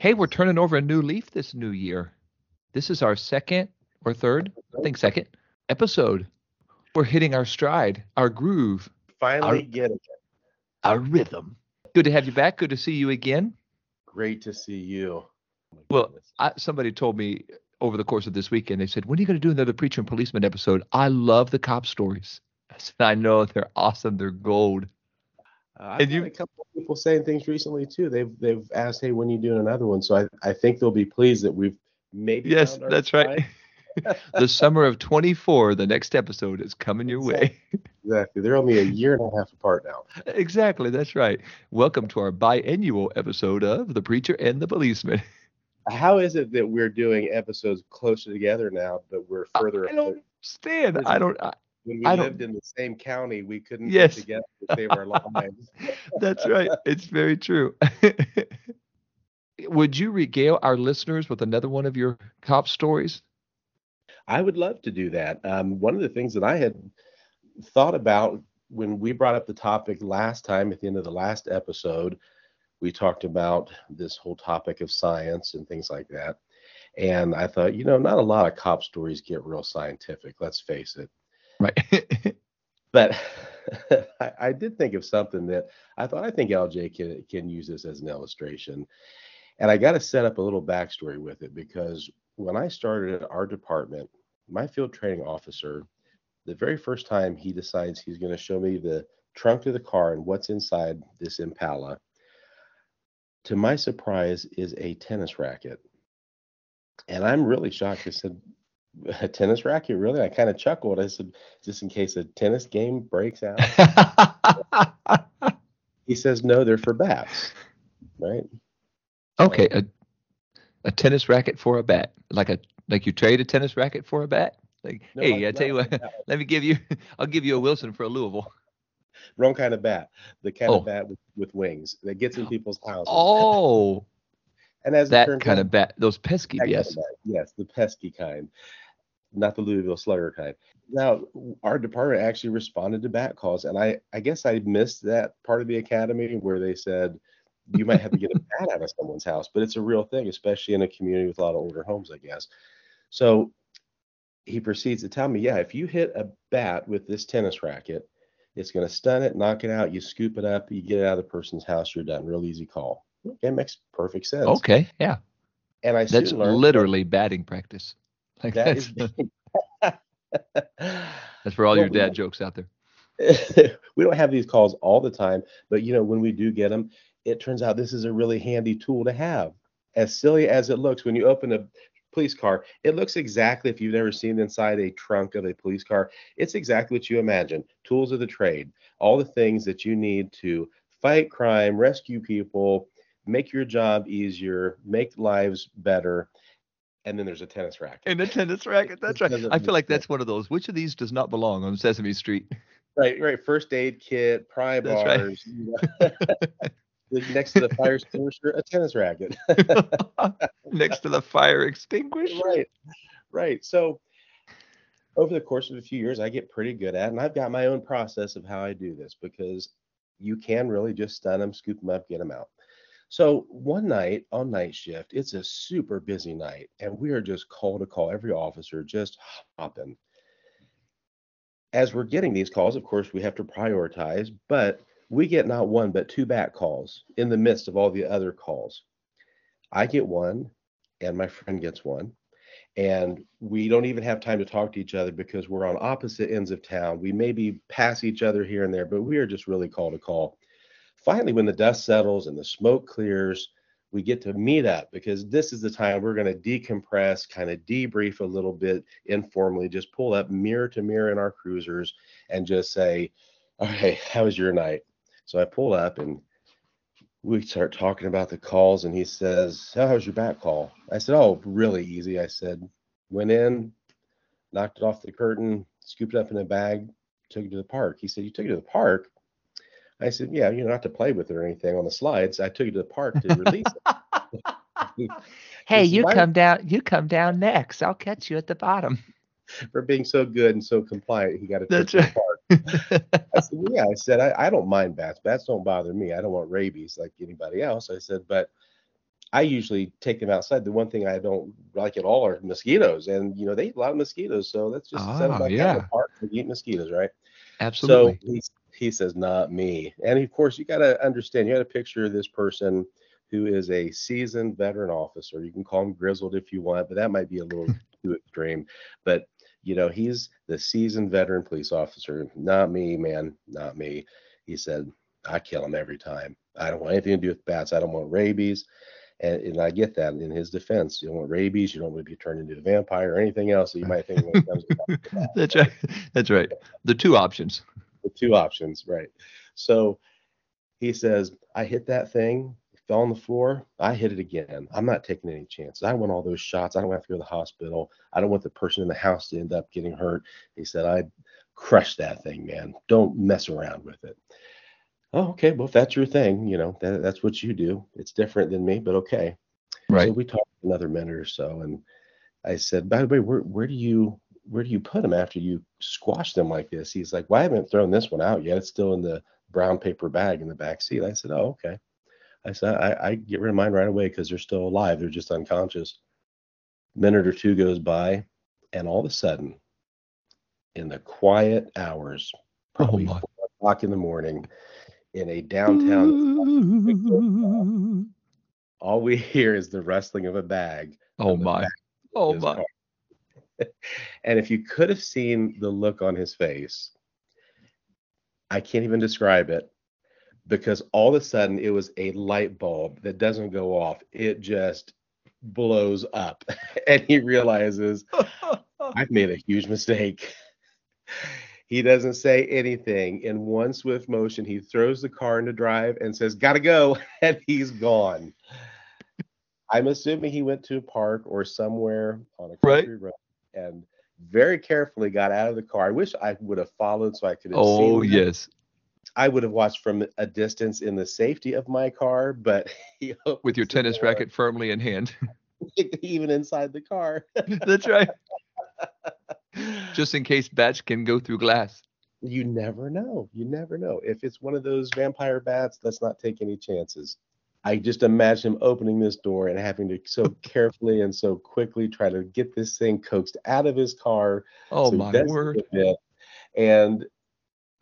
Hey, we're turning over a new leaf this new year. This is our second or third, I think second episode. We're hitting our stride, our groove, Finally Our- getting it. our rhythm. Good to have you back. Good to see you again. Great to see you. Oh Well. I, somebody told me over the course of this weekend, they said, When are you going to do another Preacher and Policeman episode? I love the cop stories. I said, I know they're awesome. They're gold. Uh, I've you- a couple of people saying things recently too. They've they've asked, "Hey, when are you doing another one?" So I, I think they'll be pleased that we've maybe. Yes, that's right. the summer of 24, the next episode is coming your way. Exactly. They're only a year and a half apart now. exactly. That's right. Welcome to our biannual episode of The Preacher and the Policeman. How is it that we're doing episodes closer together now, but we're further I don't apart? understand. I don't. I, When we lived in the same county, we couldn't Yes. get together to save our lives. That's right. It's very true. Would you regale our listeners with another one of your cop stories? I would love to do that. Um, one of the things that I had thought about when we brought up the topic last time at the end of the last episode, we talked about this whole topic of science and things like that. And I thought, you know, not a lot of cop stories get real scientific, let's face it. Right. But I, I did think of something that I thought I think LJ can can use this as an illustration. And I got to set up a little backstory with it because when I started at our department, my field training officer, the very first time he decides he's going to show me the trunk of the car and what's inside this Impala, to my surprise, is a tennis racket. And I'm really shocked. I said, a tennis racket, really? I kind of chuckled. I said, just in case a tennis game breaks out. He says, no, they're for bats, right? okay, a, a tennis racket for a bat, like a like you trade a tennis racket for a bat. Like, No, hey, I- I tell you what, let me give you, I'll give you a Wilson for a Louisville. wrong kind of bat. The kind Oh. of bat with, with wings that gets in people's houses. Oh, and as that kind out, of bat, those pesky, that kind yes. of bat, yes, the pesky kind, not the Louisville Slugger kind. Now, our department actually responded to bat calls, and I, I guess I missed that part of the academy where they said you might have to get a bat out of someone's house, but it's a real thing, especially in a community with a lot of older homes, I guess. So he proceeds to tell me, yeah, if you hit a bat with this tennis racket, it's going to stun it, knock it out. You scoop it up, you get it out of the person's house, you're done. Real easy call. Okay, makes perfect sense. Okay, yeah, and I that's learned that literally batting practice. Like that that's, is that's for all Well, your dad jokes out there. we don't have these calls all the time, but you know, when we do get them, it turns out this is a really handy tool to have. As silly as it looks, when you open a police car, it looks exactly, if you've never seen inside a trunk of a police car, it's exactly what you imagine. Tools of the trade, all the things that you need to fight crime, rescue people, make your job easier, make lives better. And then there's a tennis racket. And a tennis racket. That's right. I feel like that's one of those. Which of these does not belong on Sesame Street? Right, right. First aid kit, pry That's right. bars. you know. Next to the fire extinguisher, a tennis racket. Next to the fire extinguisher. right, right. So over the course of a few years, I get pretty good at, and I've got my own process of how I do this because you can really just stun them, scoop them up, get them out. So one night on night shift, it's a super busy night, and we are just call to call. Every officer just hopping. As we're getting these calls, of course, we have to prioritize, but we get not one but two bat calls in the midst of all the other calls. I get one, and my friend gets one and we don't even have time to talk to each other because we're on opposite ends of town. We maybe pass each other here and there, but we are just really call to call. Finally, when the dust settles and the smoke clears, we get to meet up because this is the time we're going to decompress, kind of debrief a little bit informally, just pull up mirror to mirror in our cruisers and just say, Okay, how was your night? So I pull up and we start talking about the calls and he says, How was your bat call? I said, Oh, really easy. I said, Went in, knocked it off the curtain, scooped it up in a bag, took it to the park. He said, You took it to the park? I said, Yeah, you know, not to play with it or anything on the slides. I took it to the park to release it. Hey, you my- come down. You come down next. I'll catch you at the bottom. For being so good and so compliant, he got a That's trip to the park. I said, yeah, I said, I, I don't mind bats. Bats don't bother me. I don't want rabies like anybody else. I said, but I usually take them outside. The one thing I don't like at all are mosquitoes, and you know they eat a lot of mosquitoes. So let's just set them Ah, back out in yeah. the park and eat mosquitoes, right? Absolutely. So he, he says, not me. And of course, you got to understand, you got to picture of this person who is a seasoned veteran officer. You can call him grizzled if you want, but that might be a little too extreme. But, you know, he's the seasoned veteran police officer. Not me, man. Not me. He said, I kill him every time. I don't want anything to do with bats. I don't want rabies. And, and I get that in his defense. You don't want rabies. You don't want to be turned into a vampire or anything else that you might think when it comes That's right. That's right. The two options. The two options, right? So he says, I hit that thing, fell on the floor. I hit it again. I'm not taking any chances. I want all those shots. I don't have to go to the hospital. I don't want the person in the house to end up getting hurt. He said, I crush that thing, man. Don't mess around with it. Oh, okay. Well, if that's your thing, you know, that, that's what you do. It's different than me, but okay. Right. So we talked another minute or so, and I said, "By the way, where where do you where do you put them after you squash them like this?" He's like, "Well, I haven't thrown this one out yet. It's still in the brown paper bag in the back seat." I said, "Oh, okay." I said, "I, I get rid of mine right away because they're still alive. They're just unconscious." minute or two goes by, and all of a sudden, in the quiet hours, oh, probably my. four o'clock in the morning, in a downtown, all we hear is the rustling of a bag Oh my. Oh my. car. and if you could have seen the look on his face, I can't even describe it because all of a sudden it was a light bulb that doesn't go off. It just blows up. and he realizes I've made a huge mistake. He doesn't say anything. In one swift motion, he throws the car into drive and says, Gotta go. And he's gone. I'm assuming he went to a park or somewhere on a Right. country road and very carefully got out of the car. I wish I would have followed so I could have oh seen. him. yes. I would have watched from a distance in the safety of my car, but With your tennis racket firmly in hand. even inside the car. That's right. Just in case bats can go through glass. you never know. You never know. If it's one of those vampire bats, let's not take any chances. I just imagine him opening this door and having to so carefully and so quickly try to get this thing coaxed out of his car. Oh so my word. And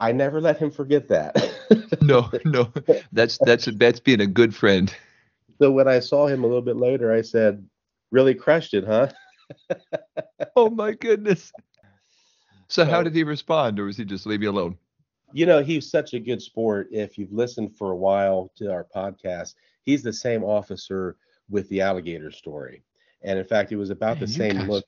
I never let him forget that. No, no. That's that's that's being a good friend. so when I saw him a little bit later, I said, Really crushed it, huh? Oh my goodness. So how did he respond, or was he just leave you alone? You know, he's such a good sport. If you've listened for a while to our podcast, he's the same officer with the alligator story. And in fact, it was about Man, the same guys- look.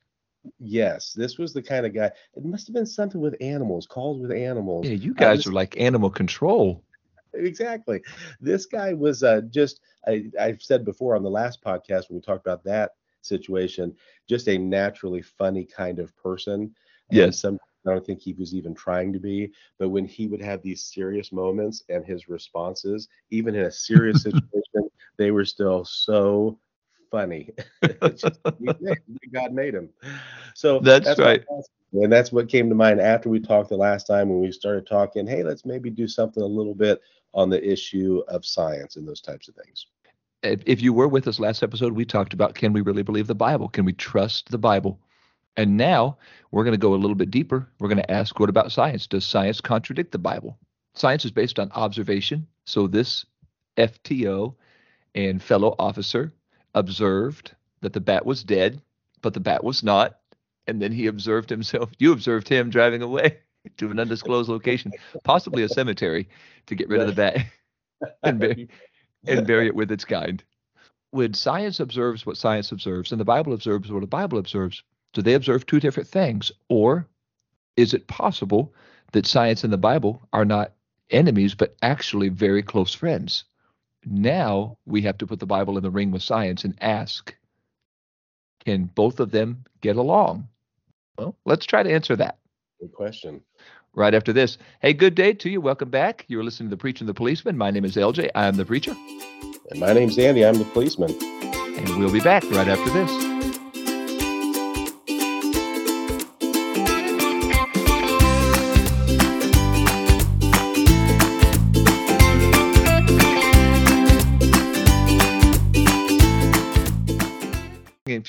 Yes, this was the kind of guy. It must have been something with animals, calls with animals. Yeah, you guys was- are like animal control. exactly. This guy was uh, just, I, I've said before on the last podcast when we talked about that situation, just a naturally funny kind of person. And Yes. Some, I don't think he was even trying to be, but when he would have these serious moments and his responses, even in a serious situation, they were still so funny. Just- God made him. So That's what right. And that's what came to mind after we talked the last time when we started talking. Hey, let's maybe do something a little bit on the issue of science and those types of things. if you were with us last episode, we talked about can we really believe the Bible? Can we trust the Bible? And now we're going to go a little bit deeper. We're going to ask, what about science? Does science contradict the Bible? Science is based on observation. So this FTO and fellow officer observed that the bat was dead, but the bat was not. And then he observed himself. You observed him driving away to an undisclosed location, possibly a cemetery, to get rid of the bat and, bury, and bury it with its kind. When science observes what science observes and the Bible observes what the Bible observes, do they observe two different things? Or is it possible that science and the Bible are not enemies, but actually very close friends? Now we have to put the Bible in the ring with science and ask can both of them get along? Well, let's try to answer that Good question. right after this. Hey, good day to you. Welcome back. You're listening to The Preacher and the Policeman. My name is LJ. I am the preacher, And my name's Andy. I'm the policeman. and we'll be back right after this.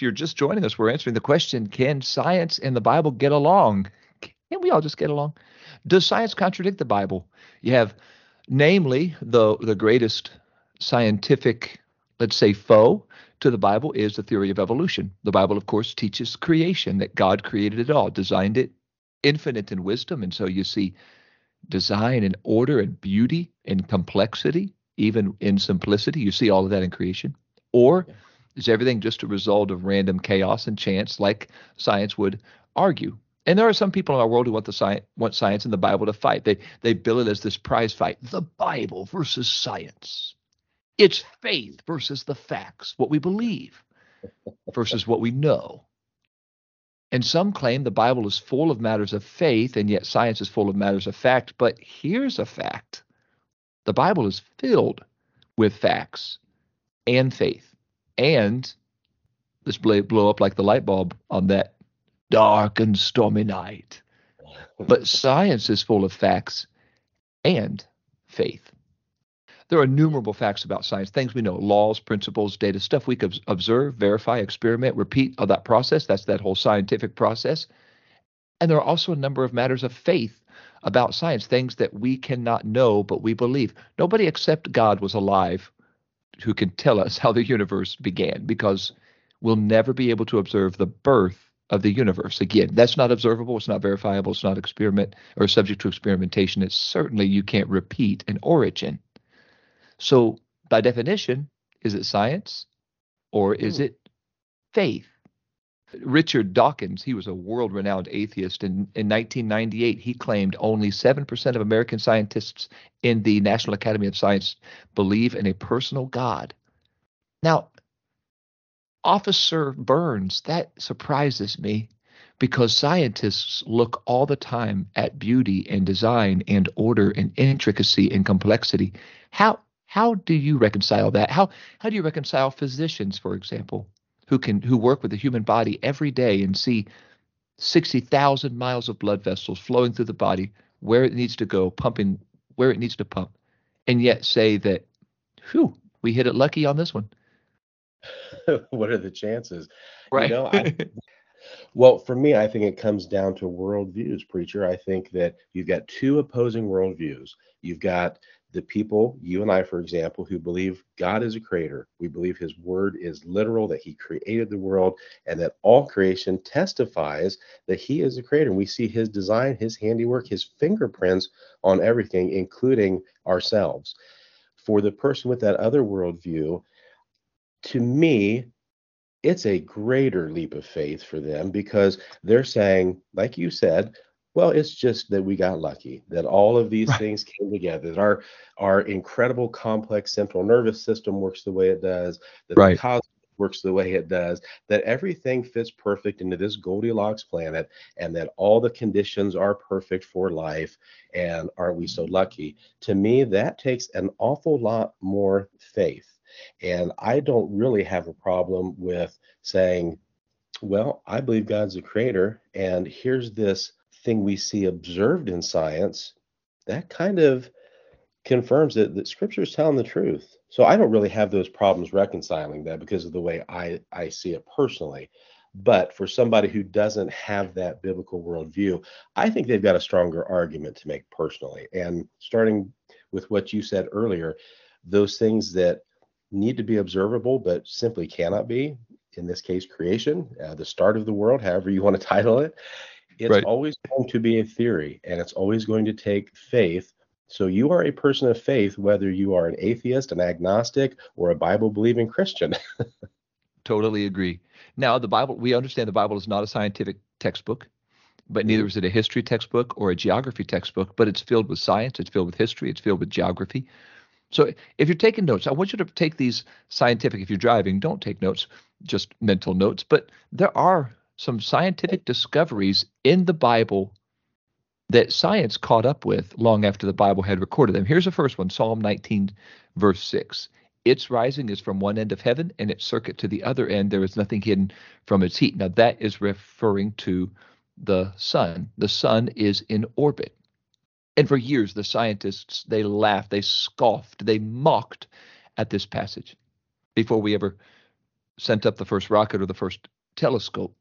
If you're just joining us, we're answering the question Can science and the Bible get along? Can we all just get along? Does science contradict the Bible? You have, namely, the, the greatest scientific, let's say, foe to the Bible is the theory of evolution. The Bible, of course, teaches creation, that God created it all, designed it infinite in wisdom. And so you see design and order and beauty and complexity, even in simplicity. You see all of that in creation. Or is everything just a result of random chaos and chance, like science would argue? And there are some people in our world who want the science, want science and the Bible to fight. They they bill it as this prize fight: the Bible versus science. It's faith versus the facts, what we believe versus what we know. And some claim the Bible is full of matters of faith, and yet science is full of matters of fact. But here's a fact the Bible is filled with facts and faith. And this blow up like the light bulb on that dark and stormy night. But science is full of facts and faith. There are innumerable facts about science, things we know, laws, principles, data, stuff we could observe, verify, experiment, repeat of that process. That's that whole scientific process. And there are also a number of matters of faith about science, things that we cannot know, but we believe. Nobody except God was alive who can tell us how the universe began because we'll never be able to observe the birth of the universe. Again, that's not observable, it's not verifiable, it's not experiment or subject to experimentation. It's certainly you can't repeat an origin. So, by definition, is it science or is hmm. it faith? Richard Dawkins, he was a world renowned atheist. In, in 1998, he claimed only 7% of American scientists in the National Academy of Science believe in a personal God. Now, Officer Burns, that surprises me because scientists look all the time at beauty and design and order and intricacy and complexity. How how do you reconcile that? How how do you reconcile physicians, for example, who can who work with the human body every day and see 60,000 miles of blood vessels flowing through the body where it needs to go, pumping where it needs to pump, and yet say that, whew, we hit it lucky on this one. what are the chances? Right. You know, I, well, for me, I think it comes down to worldviews, preacher. I think that you've got two opposing worldviews. You've got the people, you and I, for example, who believe God is a creator. We believe his word is literal, that he created the world, and that all creation testifies that he is a creator. And we see his design, his handiwork, his fingerprints on everything, including ourselves. For the person with that other worldview, to me, it's a greater leap of faith for them because they're saying, like you said, well, it's just that we got lucky, that all of these right. things came together, that our our incredible complex central nervous system works the way it does, that right. the cosmos works the way it does, that everything fits perfect into this Goldilocks planet, and that all the conditions are perfect for life. And aren't we so lucky? To me, that takes an awful lot more faith. And I don't really have a problem with saying, well, I believe God's a creator, and here's this thing we see observed in science, that kind of confirms that, that scripture is telling the truth. So I don't really have those problems reconciling that because of the way I, I see it personally. But for somebody who doesn't have that biblical worldview, I think they've got a stronger argument to make personally. And starting with what you said earlier, those things that need to be observable but simply cannot be, in this case, creation, uh, the start of the world, however you want to title it, it's right. always going to be a theory and it's always going to take faith. So you are a person of faith, whether you are an atheist, an agnostic, or a Bible believing Christian. totally agree. Now, the Bible, we understand the Bible is not a scientific textbook, but neither mm-hmm. is it a history textbook or a geography textbook, but it's filled with science, it's filled with history, it's filled with geography. So if you're taking notes, I want you to take these scientific. If you're driving, don't take notes, just mental notes. But there are some scientific discoveries in the Bible that science caught up with long after the Bible had recorded them. Here's the first one Psalm 19, verse 6. Its rising is from one end of heaven, and its circuit to the other end. There is nothing hidden from its heat. Now, that is referring to the sun. The sun is in orbit. And for years, the scientists, they laughed, they scoffed, they mocked at this passage before we ever sent up the first rocket or the first telescope.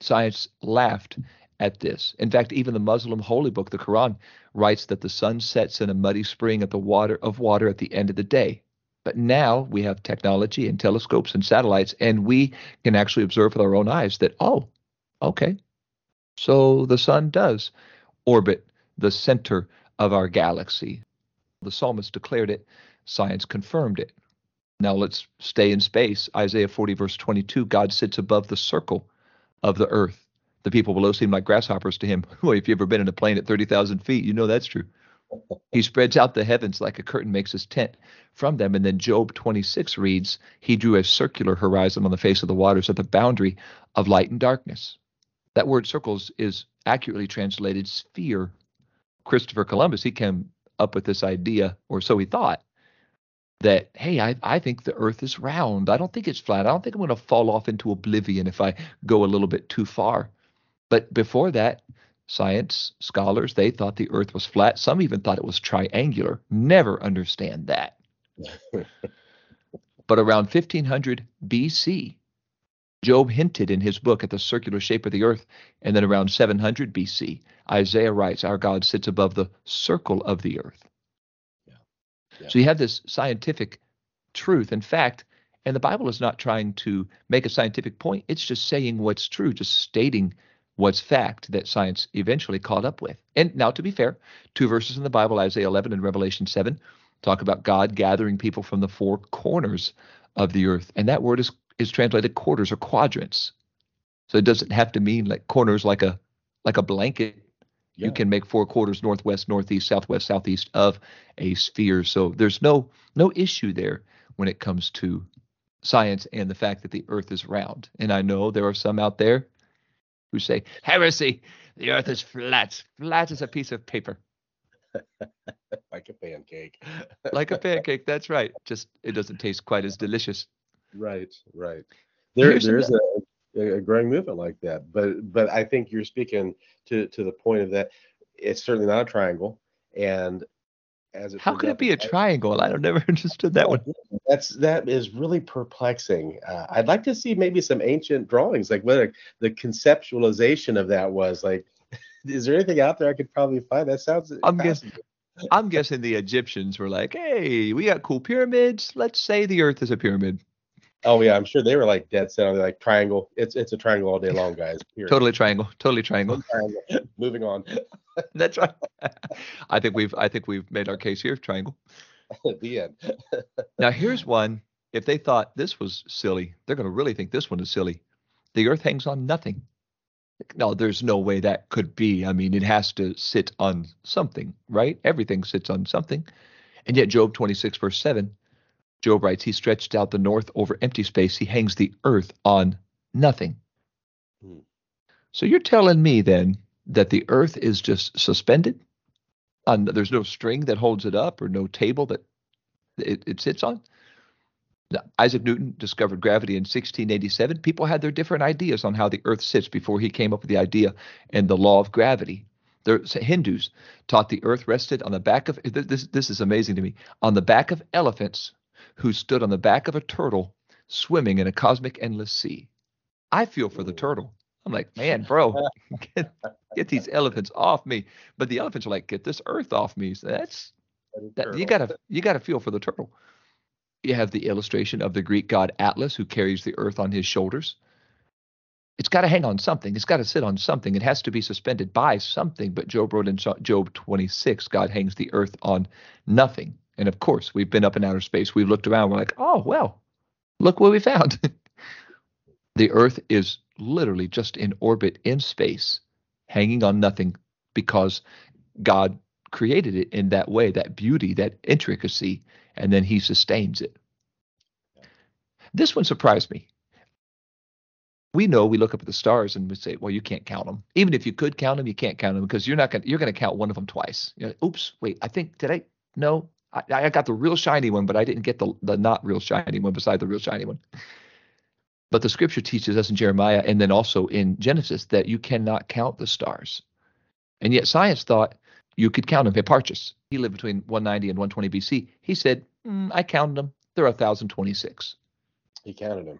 Science laughed at this. In fact, even the Muslim holy book, the Quran, writes that the sun sets in a muddy spring at the water of water at the end of the day. But now we have technology and telescopes and satellites, and we can actually observe with our own eyes that, oh, okay, so the sun does orbit the center of our galaxy. The psalmist declared it, science confirmed it. Now let's stay in space. Isaiah 40, verse 22 God sits above the circle of the earth. The people below seem like grasshoppers to him. Well, if you've ever been in a plane at 30,000 feet, you know that's true. He spreads out the heavens like a curtain makes his tent from them. And then Job 26 reads, He drew a circular horizon on the face of the waters at the boundary of light and darkness. That word circles is accurately translated sphere. Christopher Columbus, he came up with this idea, or so he thought, that, hey, I, I think the earth is round. I don't think it's flat. I don't think I'm going to fall off into oblivion if I go a little bit too far. But before that, science scholars, they thought the earth was flat. Some even thought it was triangular. Never understand that. but around 1500 BC, Job hinted in his book at the circular shape of the earth. And then around 700 BC, Isaiah writes, Our God sits above the circle of the earth. So you have this scientific truth. In fact, and the Bible is not trying to make a scientific point, it's just saying what's true, just stating what's fact that science eventually caught up with. And now, to be fair, two verses in the Bible, Isaiah 11 and Revelation 7, talk about God gathering people from the four corners of the earth. And that word is is translated quarters or quadrants. So it doesn't have to mean like corners like a like a blanket. Yeah. You can make four quarters northwest, northeast, southwest, southeast of a sphere. So there's no no issue there when it comes to science and the fact that the earth is round. And I know there are some out there who say, heresy, the earth is flat, flat as a piece of paper. like a pancake. like a pancake, that's right. Just it doesn't taste quite as delicious. Right, right. There, there's a, a growing movement like that, but but I think you're speaking to to the point of that. It's certainly not a triangle, and as it how could it be a triangle? I don't never understood that one. That's that is really perplexing. Uh, I'd like to see maybe some ancient drawings, like what a, the conceptualization of that was. Like, is there anything out there I could probably find? That sounds. I'm guessing. I'm guessing the Egyptians were like, "Hey, we got cool pyramids. Let's say the Earth is a pyramid." Oh yeah, I'm sure they were like dead set on like triangle. It's it's a triangle all day long, guys. totally triangle. Totally triangle. triangle. Moving on. That's right. I think we've I think we've made our case here. Triangle. the end. now here's one. If they thought this was silly, they're going to really think this one is silly. The Earth hangs on nothing. No, there's no way that could be. I mean, it has to sit on something, right? Everything sits on something. And yet, Job 26, verse 7 Job writes, He stretched out the north over empty space. He hangs the earth on nothing. Hmm. So you're telling me then that the earth is just suspended? On, there's no string that holds it up or no table that it, it sits on? Now, Isaac Newton discovered gravity in 1687. People had their different ideas on how the earth sits before he came up with the idea and the law of gravity. The Hindus taught the earth rested on the back of this. This is amazing to me. On the back of elephants who stood on the back of a turtle swimming in a cosmic endless sea. I feel for the turtle. I'm like, man, bro, get, get these elephants off me. But the elephants are like, get this earth off me. So that's that, you gotta you gotta feel for the turtle. You have the illustration of the Greek god Atlas who carries the earth on his shoulders. It's got to hang on something. It's got to sit on something. It has to be suspended by something. But Job wrote in Job 26, God hangs the earth on nothing. And of course, we've been up in outer space. We've looked around. We're like, oh, well, look what we found. the Earth is literally just in orbit in space, hanging on nothing because God created it in that way, that beauty, that intricacy, and then He sustains it. This one surprised me. We know we look up at the stars and we say, "Well, you can't count them. Even if you could count them, you can't count them because you're not going. You're going to count one of them twice. Like, Oops, wait. I think did I? No, I, I got the real shiny one, but I didn't get the the not real shiny one beside the real shiny one. But the scripture teaches us in Jeremiah and then also in Genesis that you cannot count the stars. And yet science thought you could count them. Hipparchus, he lived between 190 and 120 BC. He said, mm, I counted them. There are 1,026. He counted them.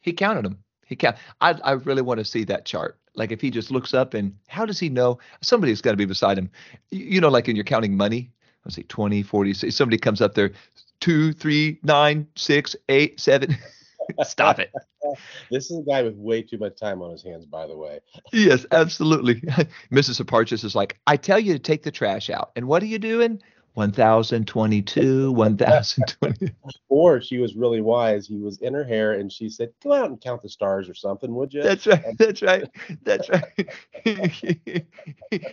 He counted them. He count. I I really want to see that chart. Like if he just looks up and how does he know? Somebody's got to be beside him. You know, like in you're counting money. Let's see, 20, 40. Somebody comes up there, two, three, nine, six, eight, seven. Stop it. This is a guy with way too much time on his hands, by the way. Yes, absolutely. Mrs. Hipparchus is like, I tell you to take the trash out. And what are you doing? 1022, 1020. Or she was really wise. He was in her hair and she said, Go out and count the stars or something, would you? That's right. That's right. That's right.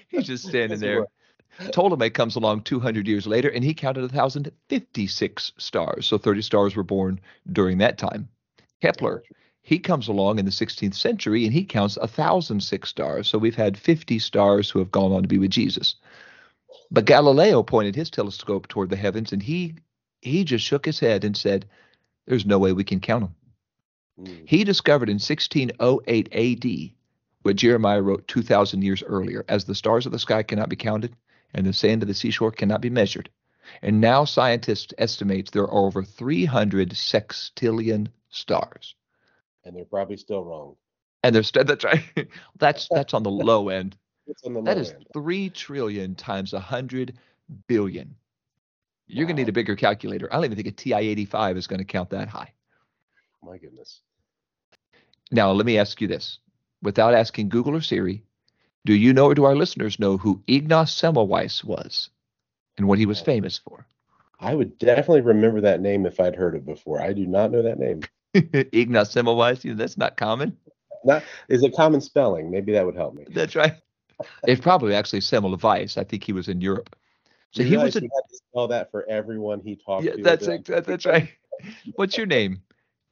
He's just standing there. Ptolemy comes along 200 years later and he counted 1,056 stars. So 30 stars were born during that time. Kepler, he comes along in the 16th century and he counts 1,006 stars. So we've had 50 stars who have gone on to be with Jesus. But Galileo pointed his telescope toward the heavens and he he just shook his head and said, There's no way we can count them. Mm. He discovered in 1608 AD what Jeremiah wrote 2,000 years earlier as the stars of the sky cannot be counted and the sand of the seashore cannot be measured. And now scientists estimate there are over 300 sextillion stars. And they're probably still wrong. And they're st- that's right. that's that's on the low end. The that low is end. three trillion times a hundred billion. You're wow. gonna need a bigger calculator. I don't even think a TI-85 is going to count that high. My goodness. Now let me ask you this, without asking Google or Siri, do you know or do our listeners know who Ignaz Semmelweis was and what he was famous for? I would definitely remember that name if I'd heard it before. I do not know that name. Ignaz Semmelweis, you know, that's not common. Not is it common spelling? Maybe that would help me. That's right. It's probably actually Semmelweis. I think he was in Europe. So you he was a, he had to spell that for everyone he talked yeah, to. That's it, that's right. What's your name?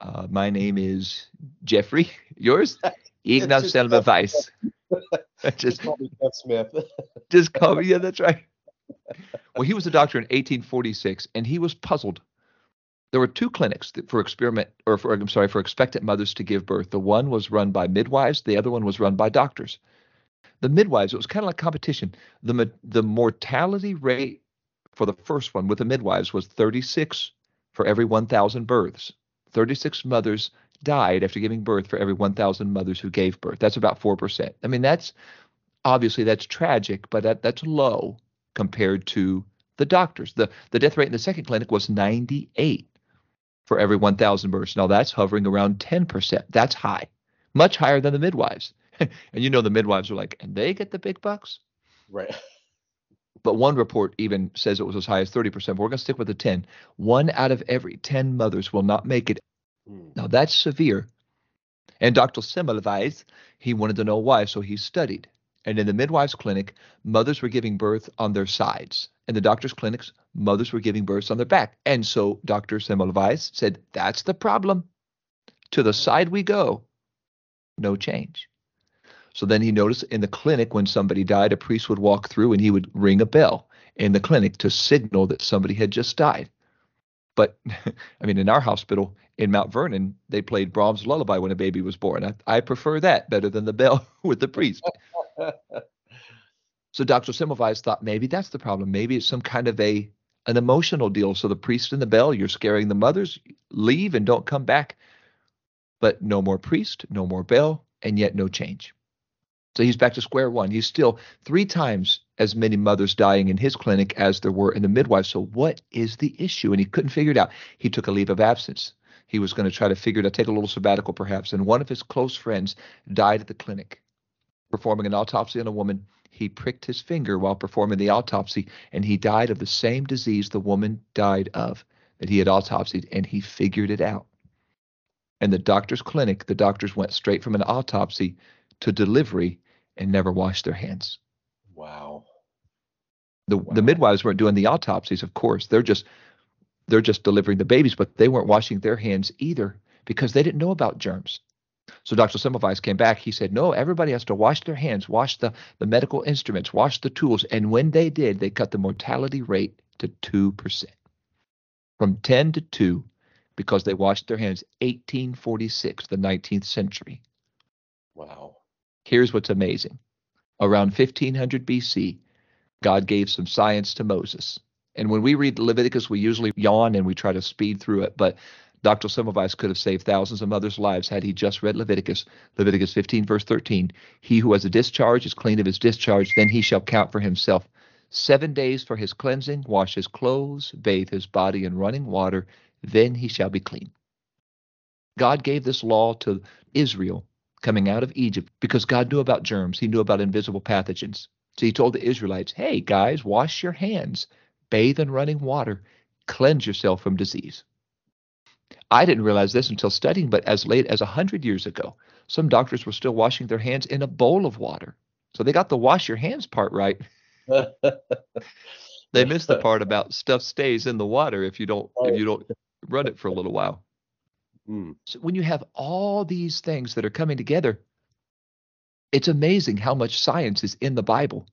Uh, my name is Jeffrey. Yours? Ignaz Semmelweis. Just call me Jeff Smith. just call me. Yeah, that's right. Well, he was a doctor in 1846, and he was puzzled. There were two clinics for experiment, or for I'm sorry, for expectant mothers to give birth. The one was run by midwives. The other one was run by doctors. The midwives, it was kind of like competition. The the mortality rate for the first one with the midwives was 36 for every 1,000 births. 36 mothers died after giving birth for every 1,000 mothers who gave birth. That's about 4%. I mean, that's obviously that's tragic, but that, that's low compared to the doctors. The, the death rate in the second clinic was 98 for every 1,000 births. Now that's hovering around 10%. That's high, much higher than the midwives. and you know, the midwives are like, and they get the big bucks? Right. But one report even says it was as high as 30%. But we're going to stick with the 10. One out of every 10 mothers will not make it Mm. Now that's severe. And Dr. Semmelweis, he wanted to know why, so he studied. And in the midwife's clinic, mothers were giving birth on their sides. In the doctor's clinics, mothers were giving birth on their back. And so Dr. Semmelweis said, That's the problem. To the side we go. No change. So then he noticed in the clinic when somebody died, a priest would walk through and he would ring a bell in the clinic to signal that somebody had just died. But I mean, in our hospital in Mount Vernon, they played Brahms' Lullaby when a baby was born. I, I prefer that better than the bell with the priest. so Dr. Semmelweis thought maybe that's the problem. Maybe it's some kind of a an emotional deal. So the priest and the bell, you're scaring the mothers, leave and don't come back. But no more priest, no more bell, and yet no change. So he's back to square one. He's still three times as many mothers dying in his clinic as there were in the midwife. So what is the issue? And he couldn't figure it out. He took a leave of absence. He was going to try to figure it out, take a little sabbatical perhaps. And one of his close friends died at the clinic performing an autopsy on a woman. He pricked his finger while performing the autopsy, and he died of the same disease the woman died of that he had autopsied, and he figured it out. And the doctor's clinic, the doctors went straight from an autopsy to delivery and never washed their hands. Wow. The wow. the midwives weren't doing the autopsies, of course. They're just they're just delivering the babies, but they weren't washing their hands either because they didn't know about germs. So Dr. Semmelweis came back. He said, no, everybody has to wash their hands, wash the, the medical instruments, wash the tools. And when they did, they cut the mortality rate to 2%. From 10 to 2 because they washed their hands 1846, the 19th century. Wow. Here's what's amazing. Around 1500 BC, God gave some science to Moses. And when we read Leviticus, we usually yawn and we try to speed through it. But Dr. Semmelweis could have saved thousands of mothers' lives had he just read Leviticus, Leviticus 15, verse 13. He who has a discharge is clean of his discharge, then he shall count for himself seven days for his cleansing, wash his clothes, bathe his body in running water, then he shall be clean. God gave this law to Israel coming out of Egypt because God knew about germs, He knew about invisible pathogens. So He told the Israelites, hey, guys, wash your hands, bathe in running water, cleanse yourself from disease. I didn't realize this until studying, but as late as a 100 years ago, some doctors were still washing their hands in a bowl of water. So they got the wash your hands part right. they missed the part about stuff stays in the water if you don't if you don't run it for a little while. Mm. So when you have all these things that are coming together, it's amazing how much science is in the Bible.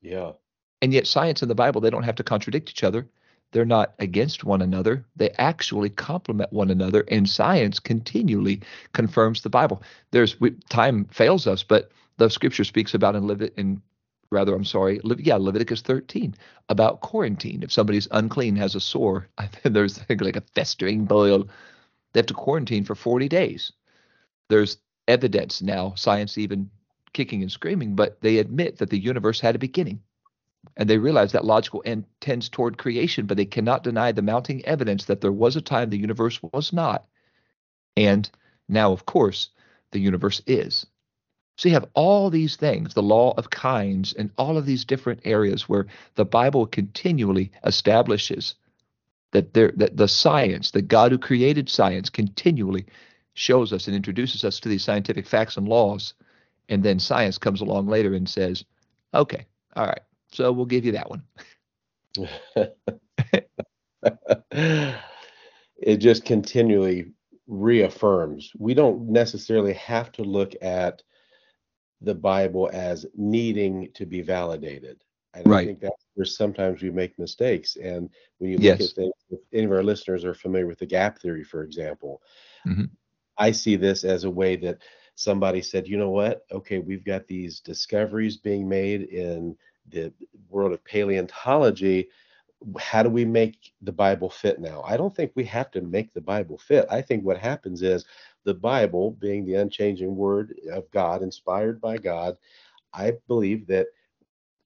Yeah. And yet science and the Bible, they don't have to contradict each other. They're not against one another. They actually complement one another, and science continually confirms the Bible. There's we, time fails us, but the Scripture speaks about in, Levit, in rather, I'm sorry, Le, yeah, Leviticus 13 about quarantine. If somebody's unclean, has a sore, there's like a festering boil, they have to quarantine for 40 days. There's evidence now, science even kicking and screaming, but they admit that the universe had a beginning. And they realize that logical end tends toward creation, but they cannot deny the mounting evidence that there was a time the universe was not. And now, of course, the universe is. So you have all these things, the law of kinds, and all of these different areas where the Bible continually establishes that there that the science, the God who created science, continually shows us and introduces us to these scientific facts and laws. And then science comes along later and says, okay, all right, so we'll give you that one. it just continually reaffirms. We don't necessarily have to look at the Bible as needing to be validated. And right. I think that's where sometimes we make mistakes. And when you look yes. at things, if any of our listeners are familiar with the gap theory, for example, mm-hmm. I see this as a way that somebody said, you know what? Okay, we've got these discoveries being made in the world of paleontology how do we make the bible fit now i don't think we have to make the bible fit i think what happens is the bible being the unchanging word of god inspired by god i believe that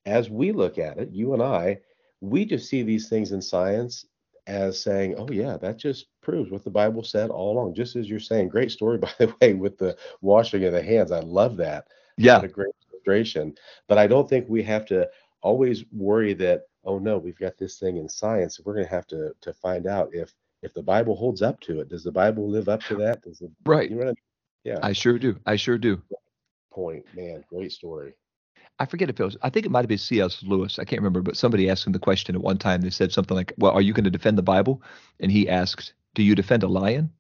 as we look at it you and i we just see these things in science as saying oh yeah that just proves what the bible said all along just as you're saying great story by the way with the washing of the hands i love that yeah a great illustration. But I don't think we have to always worry that oh no, we've got this thing in science. We're going to have to to find out if if the Bible holds up to it. Does the Bible live up to that? Does the right? You know I mean? Yeah, I sure do. I sure do. Point, man, great story. I forget if it was. I think it might have been C.S. Lewis. I can't remember, but somebody asked him the question at one time. They said something like, "Well, are you going to defend the Bible?" And he asked, "Do you defend a lion?"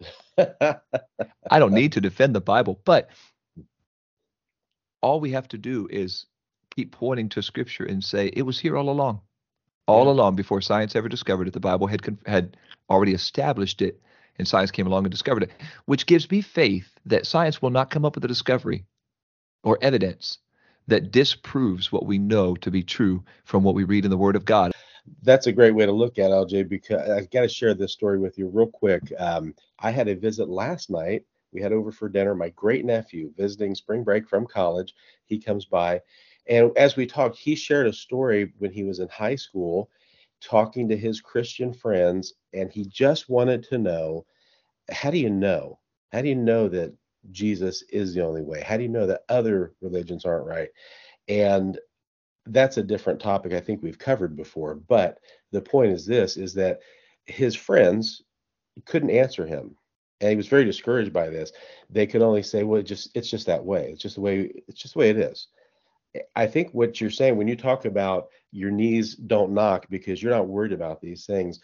I don't need to defend the Bible, but all we have to do is keep pointing to scripture and say it was here all along all yeah. along before science ever discovered it the bible had had already established it and science came along and discovered it which gives me faith that science will not come up with a discovery or evidence that disproves what we know to be true from what we read in the word of god that's a great way to look at it, LJ, because I got to share this story with you real quick. Um, I had a visit last night we had over for dinner my great nephew visiting spring break from college. He comes by, and as we talked, he shared a story when he was in high school, talking to his Christian friends, and he just wanted to know how do you know? How do you know that Jesus is the only way? How do you know that other religions aren't right? And that's a different topic I think we've covered before. But the point is this is that his friends couldn't answer him and he was very discouraged by this. They could only say, "Well, it just it's just that way. It's just the way it's just the way it is." I think what you're saying when you talk about your knees don't knock because you're not worried about these things,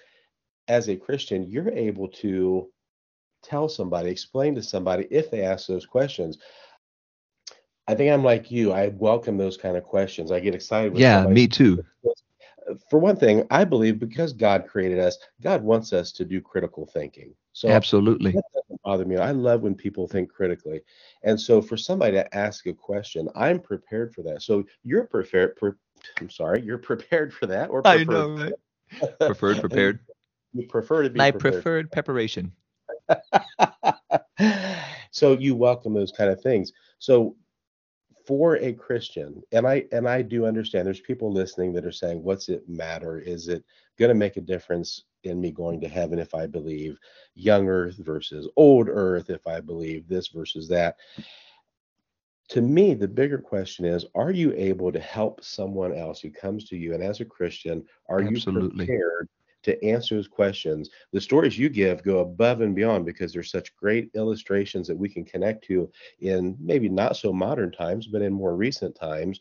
as a Christian, you're able to tell somebody, explain to somebody if they ask those questions. I think I'm like you. I welcome those kind of questions. I get excited. yeah, me too. For one thing, I believe because God created us, God wants us to do critical thinking. So absolutely, that doesn't bother me. I love when people think critically, and so for somebody to ask a question, I'm prepared for that. So you're prepared. Pre- I'm sorry, you're prepared for that, or preferred. I know, right? preferred, prepared. You prefer to be My prepared. preferred preparation. so you welcome those kind of things. So for a Christian, and I and I do understand there's people listening that are saying, what's it matter? Is it going to make a difference in me going to heaven if I believe young earth versus old earth, if I believe this versus that? To me, the bigger question is, are you able to help someone else who comes to you? And as a Christian, are Absolutely. you prepared to answer those questions? The stories you give go above and beyond because there's such great illustrations that we can connect to in maybe not so modern times, but in more recent times.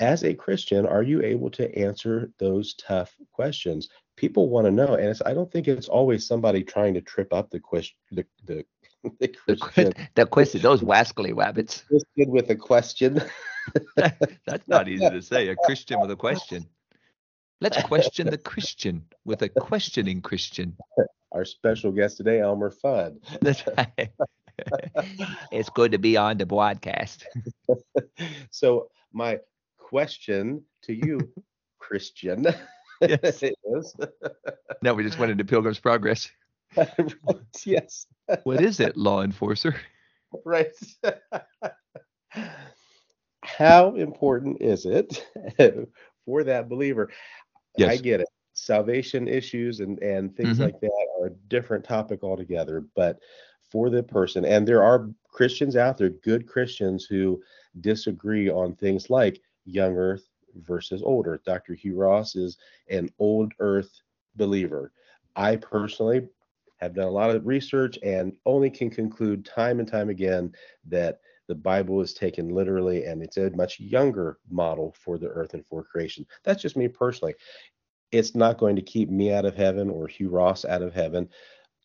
As a Christian, are you able to answer those tough questions? People want to know, and it's, I don't think it's always somebody trying to trip up the question, the, the, the Christian, the question, those wascally rabbits. Christian with a question. That's not easy to say. A Christian with a question. Let's question the Christian with a questioning Christian. Our special guest today, Elmer Fudd. That's right. it's good to be on the broadcast. so my question to you, Christian, Yes. is No, we just went into Pilgrim's Progress. yes, What is it, law enforcer? right. How important is it for that believer? I get it. Salvation issues and and things Mhm. like that are a different topic altogether. But for the person, and there are Christians out there, good Christians who disagree on things like young Earth versus old Earth. Dr. Hugh Ross is an old Earth believer. I personally have done a lot of research and only can conclude time and time again that the Bible is taken literally and it's a much younger model for the earth and for creation. That's just me personally. It's not going to keep me out of heaven or Hugh Ross out of heaven.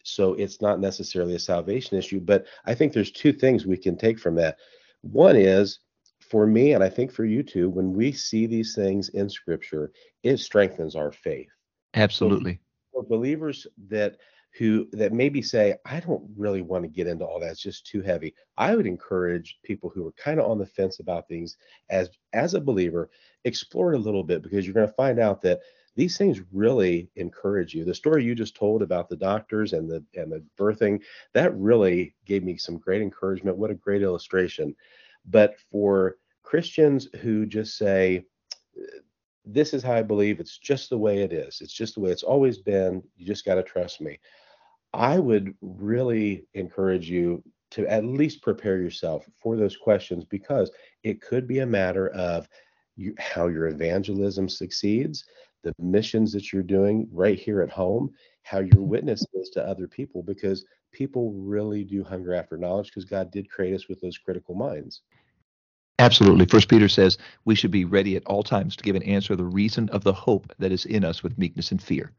So it's not necessarily a salvation issue. But I think there's two things we can take from that. One is for me, and I think for you too, when we see these things in scripture, it strengthens our faith Absolutely. for believers that who that maybe say i don't really want to get into all that it's just too heavy i would encourage people who are kind of on the fence about things as as a believer explore it a little bit because you're going to find out that these things really encourage you the story you just told about the doctors and the and the birthing that really gave me some great encouragement what a great illustration but for christians who just say this is how I believe it's just the way it is. It's just the way it's always been. You just got to trust me. I would really encourage you to at least prepare yourself for those questions because it could be a matter of you, how your evangelism succeeds, the missions that you're doing right here at home, how your mm-hmm. witness is to other people, because people really do hunger after knowledge because God did create us with those critical minds. Absolutely. First Peter says we should be ready at all times to give an answer the reason of the hope that is in us with meekness and fear.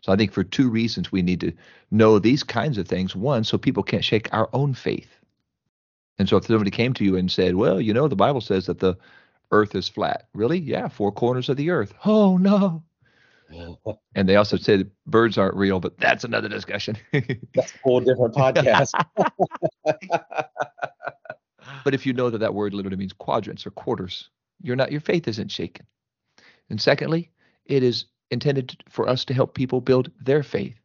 So I think for two reasons we need to know these kinds of things. One, so people can't shake our own faith. And so if somebody came to you and said, Well, you know, the Bible says that the earth is flat. Really? Yeah, four corners of the earth. Oh no. And they also said birds aren't real, but that's another discussion. That's a whole different podcast. But if you know that that word literally means quadrants or quarters, you're not your faith isn't shaken. And secondly, it is intended for us to help people build their faith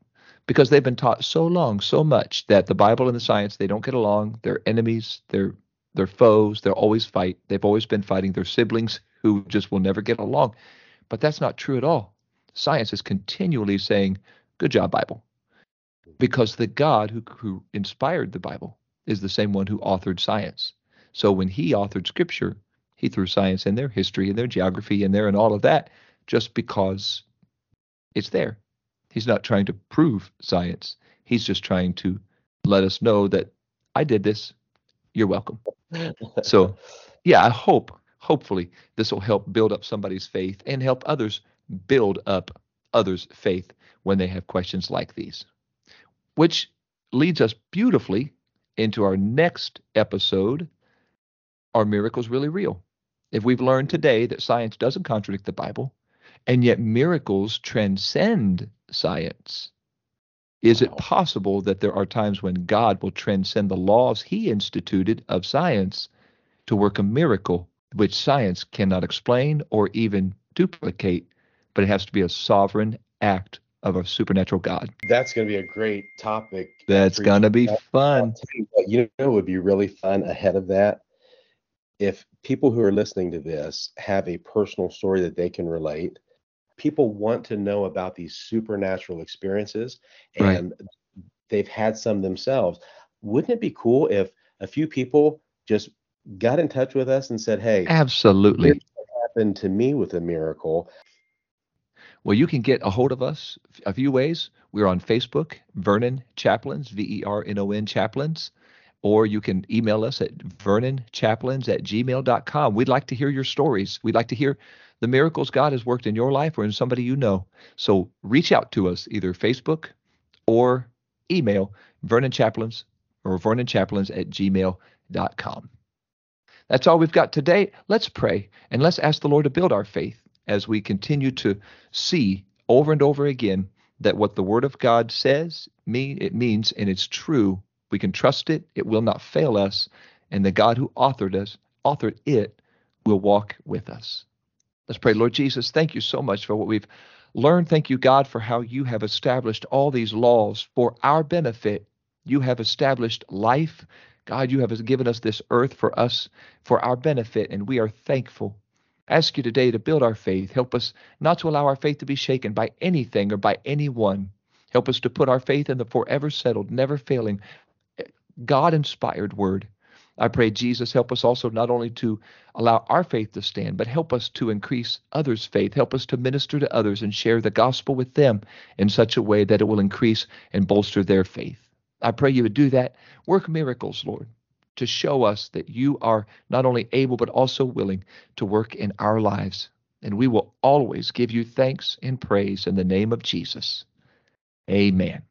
because they've been taught so long, so much that the Bible and the science they don't get along. They're enemies. They're they're foes. They'll always fight. They've always been fighting their siblings who just will never get along. But that's not true at all. Science is continually saying, "Good job, Bible," because the God who who inspired the Bible is the same one who authored science. So when he authored scripture, he threw science in there, history in there, geography in there, and all of that, just because it's there. He's not trying to prove science. He's just trying to let us know that I did this. You're welcome. So, yeah, I hope, hopefully, this will help build up somebody's faith and help others build up others' faith when they have questions like these. Which leads us beautifully into our next episode Are miracles really real? If we've learned today that science doesn't contradict the Bible, and yet miracles transcend science, is it possible that there are times when God will transcend the laws he instituted of science to work a miracle which science cannot explain or even duplicate, but it has to be a sovereign act of a supernatural God. That's going to be a great topic. That's going to be fun. You, what, you know, it would be really fun ahead of that if people who are listening to this have a personal story that they can relate. People want to know about these supernatural experiences, and right. they've had some themselves. Wouldn't it be cool if a few people just got in touch with us and said, "Hey, absolutely." happened to me with a miracle. Well, you can get a hold of us a few ways. We're on Facebook, Vernon Chaplains, V E R N O N Chaplains, or you can email us at vernonchaplains at gmail.com. We'd like to hear your stories. We'd like to hear the miracles God has worked in your life or in somebody you know. So reach out to us either Facebook or email Vernon Chaplains or Vernon Chaplains at gmail.com. That's all we've got today. Let's pray and let's ask the Lord to build our faith as we continue to see over and over again that what the Word of God says, mean it means, and it's true. We can trust it; it will not fail us, and the God who authored us, authored it, will walk with us. Let's pray, Lord Jesus. Thank you so much for what we've learned. Thank you, God, for how you have established all these laws for our benefit. You have established life. God, you have given us this earth for us, for our benefit, and we are thankful ask you today to build our faith. Help us not to allow our faith to be shaken by anything or by anyone. Help us to put our faith in the forever settled, never failing, God inspired word. I pray, Jesus, help us also not only to allow our faith to stand, but help us to increase others' faith. Help us to minister to others and share the gospel with them in such a way that it will increase and bolster their faith. I pray you would do that. Work miracles, Lord to show us that you are not only able, but also willing to work in our lives. And we will always give you thanks and praise in the name of Jesus. Amen. Amen.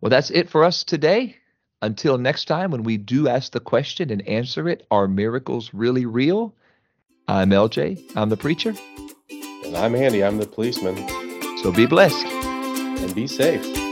Well, that's it for us today. Until next time, when we do ask the question and answer it, are miracles really real? I'm LJ, I'm the preacher. And I'm Andy, I'm the policeman. So be blessed. And be safe.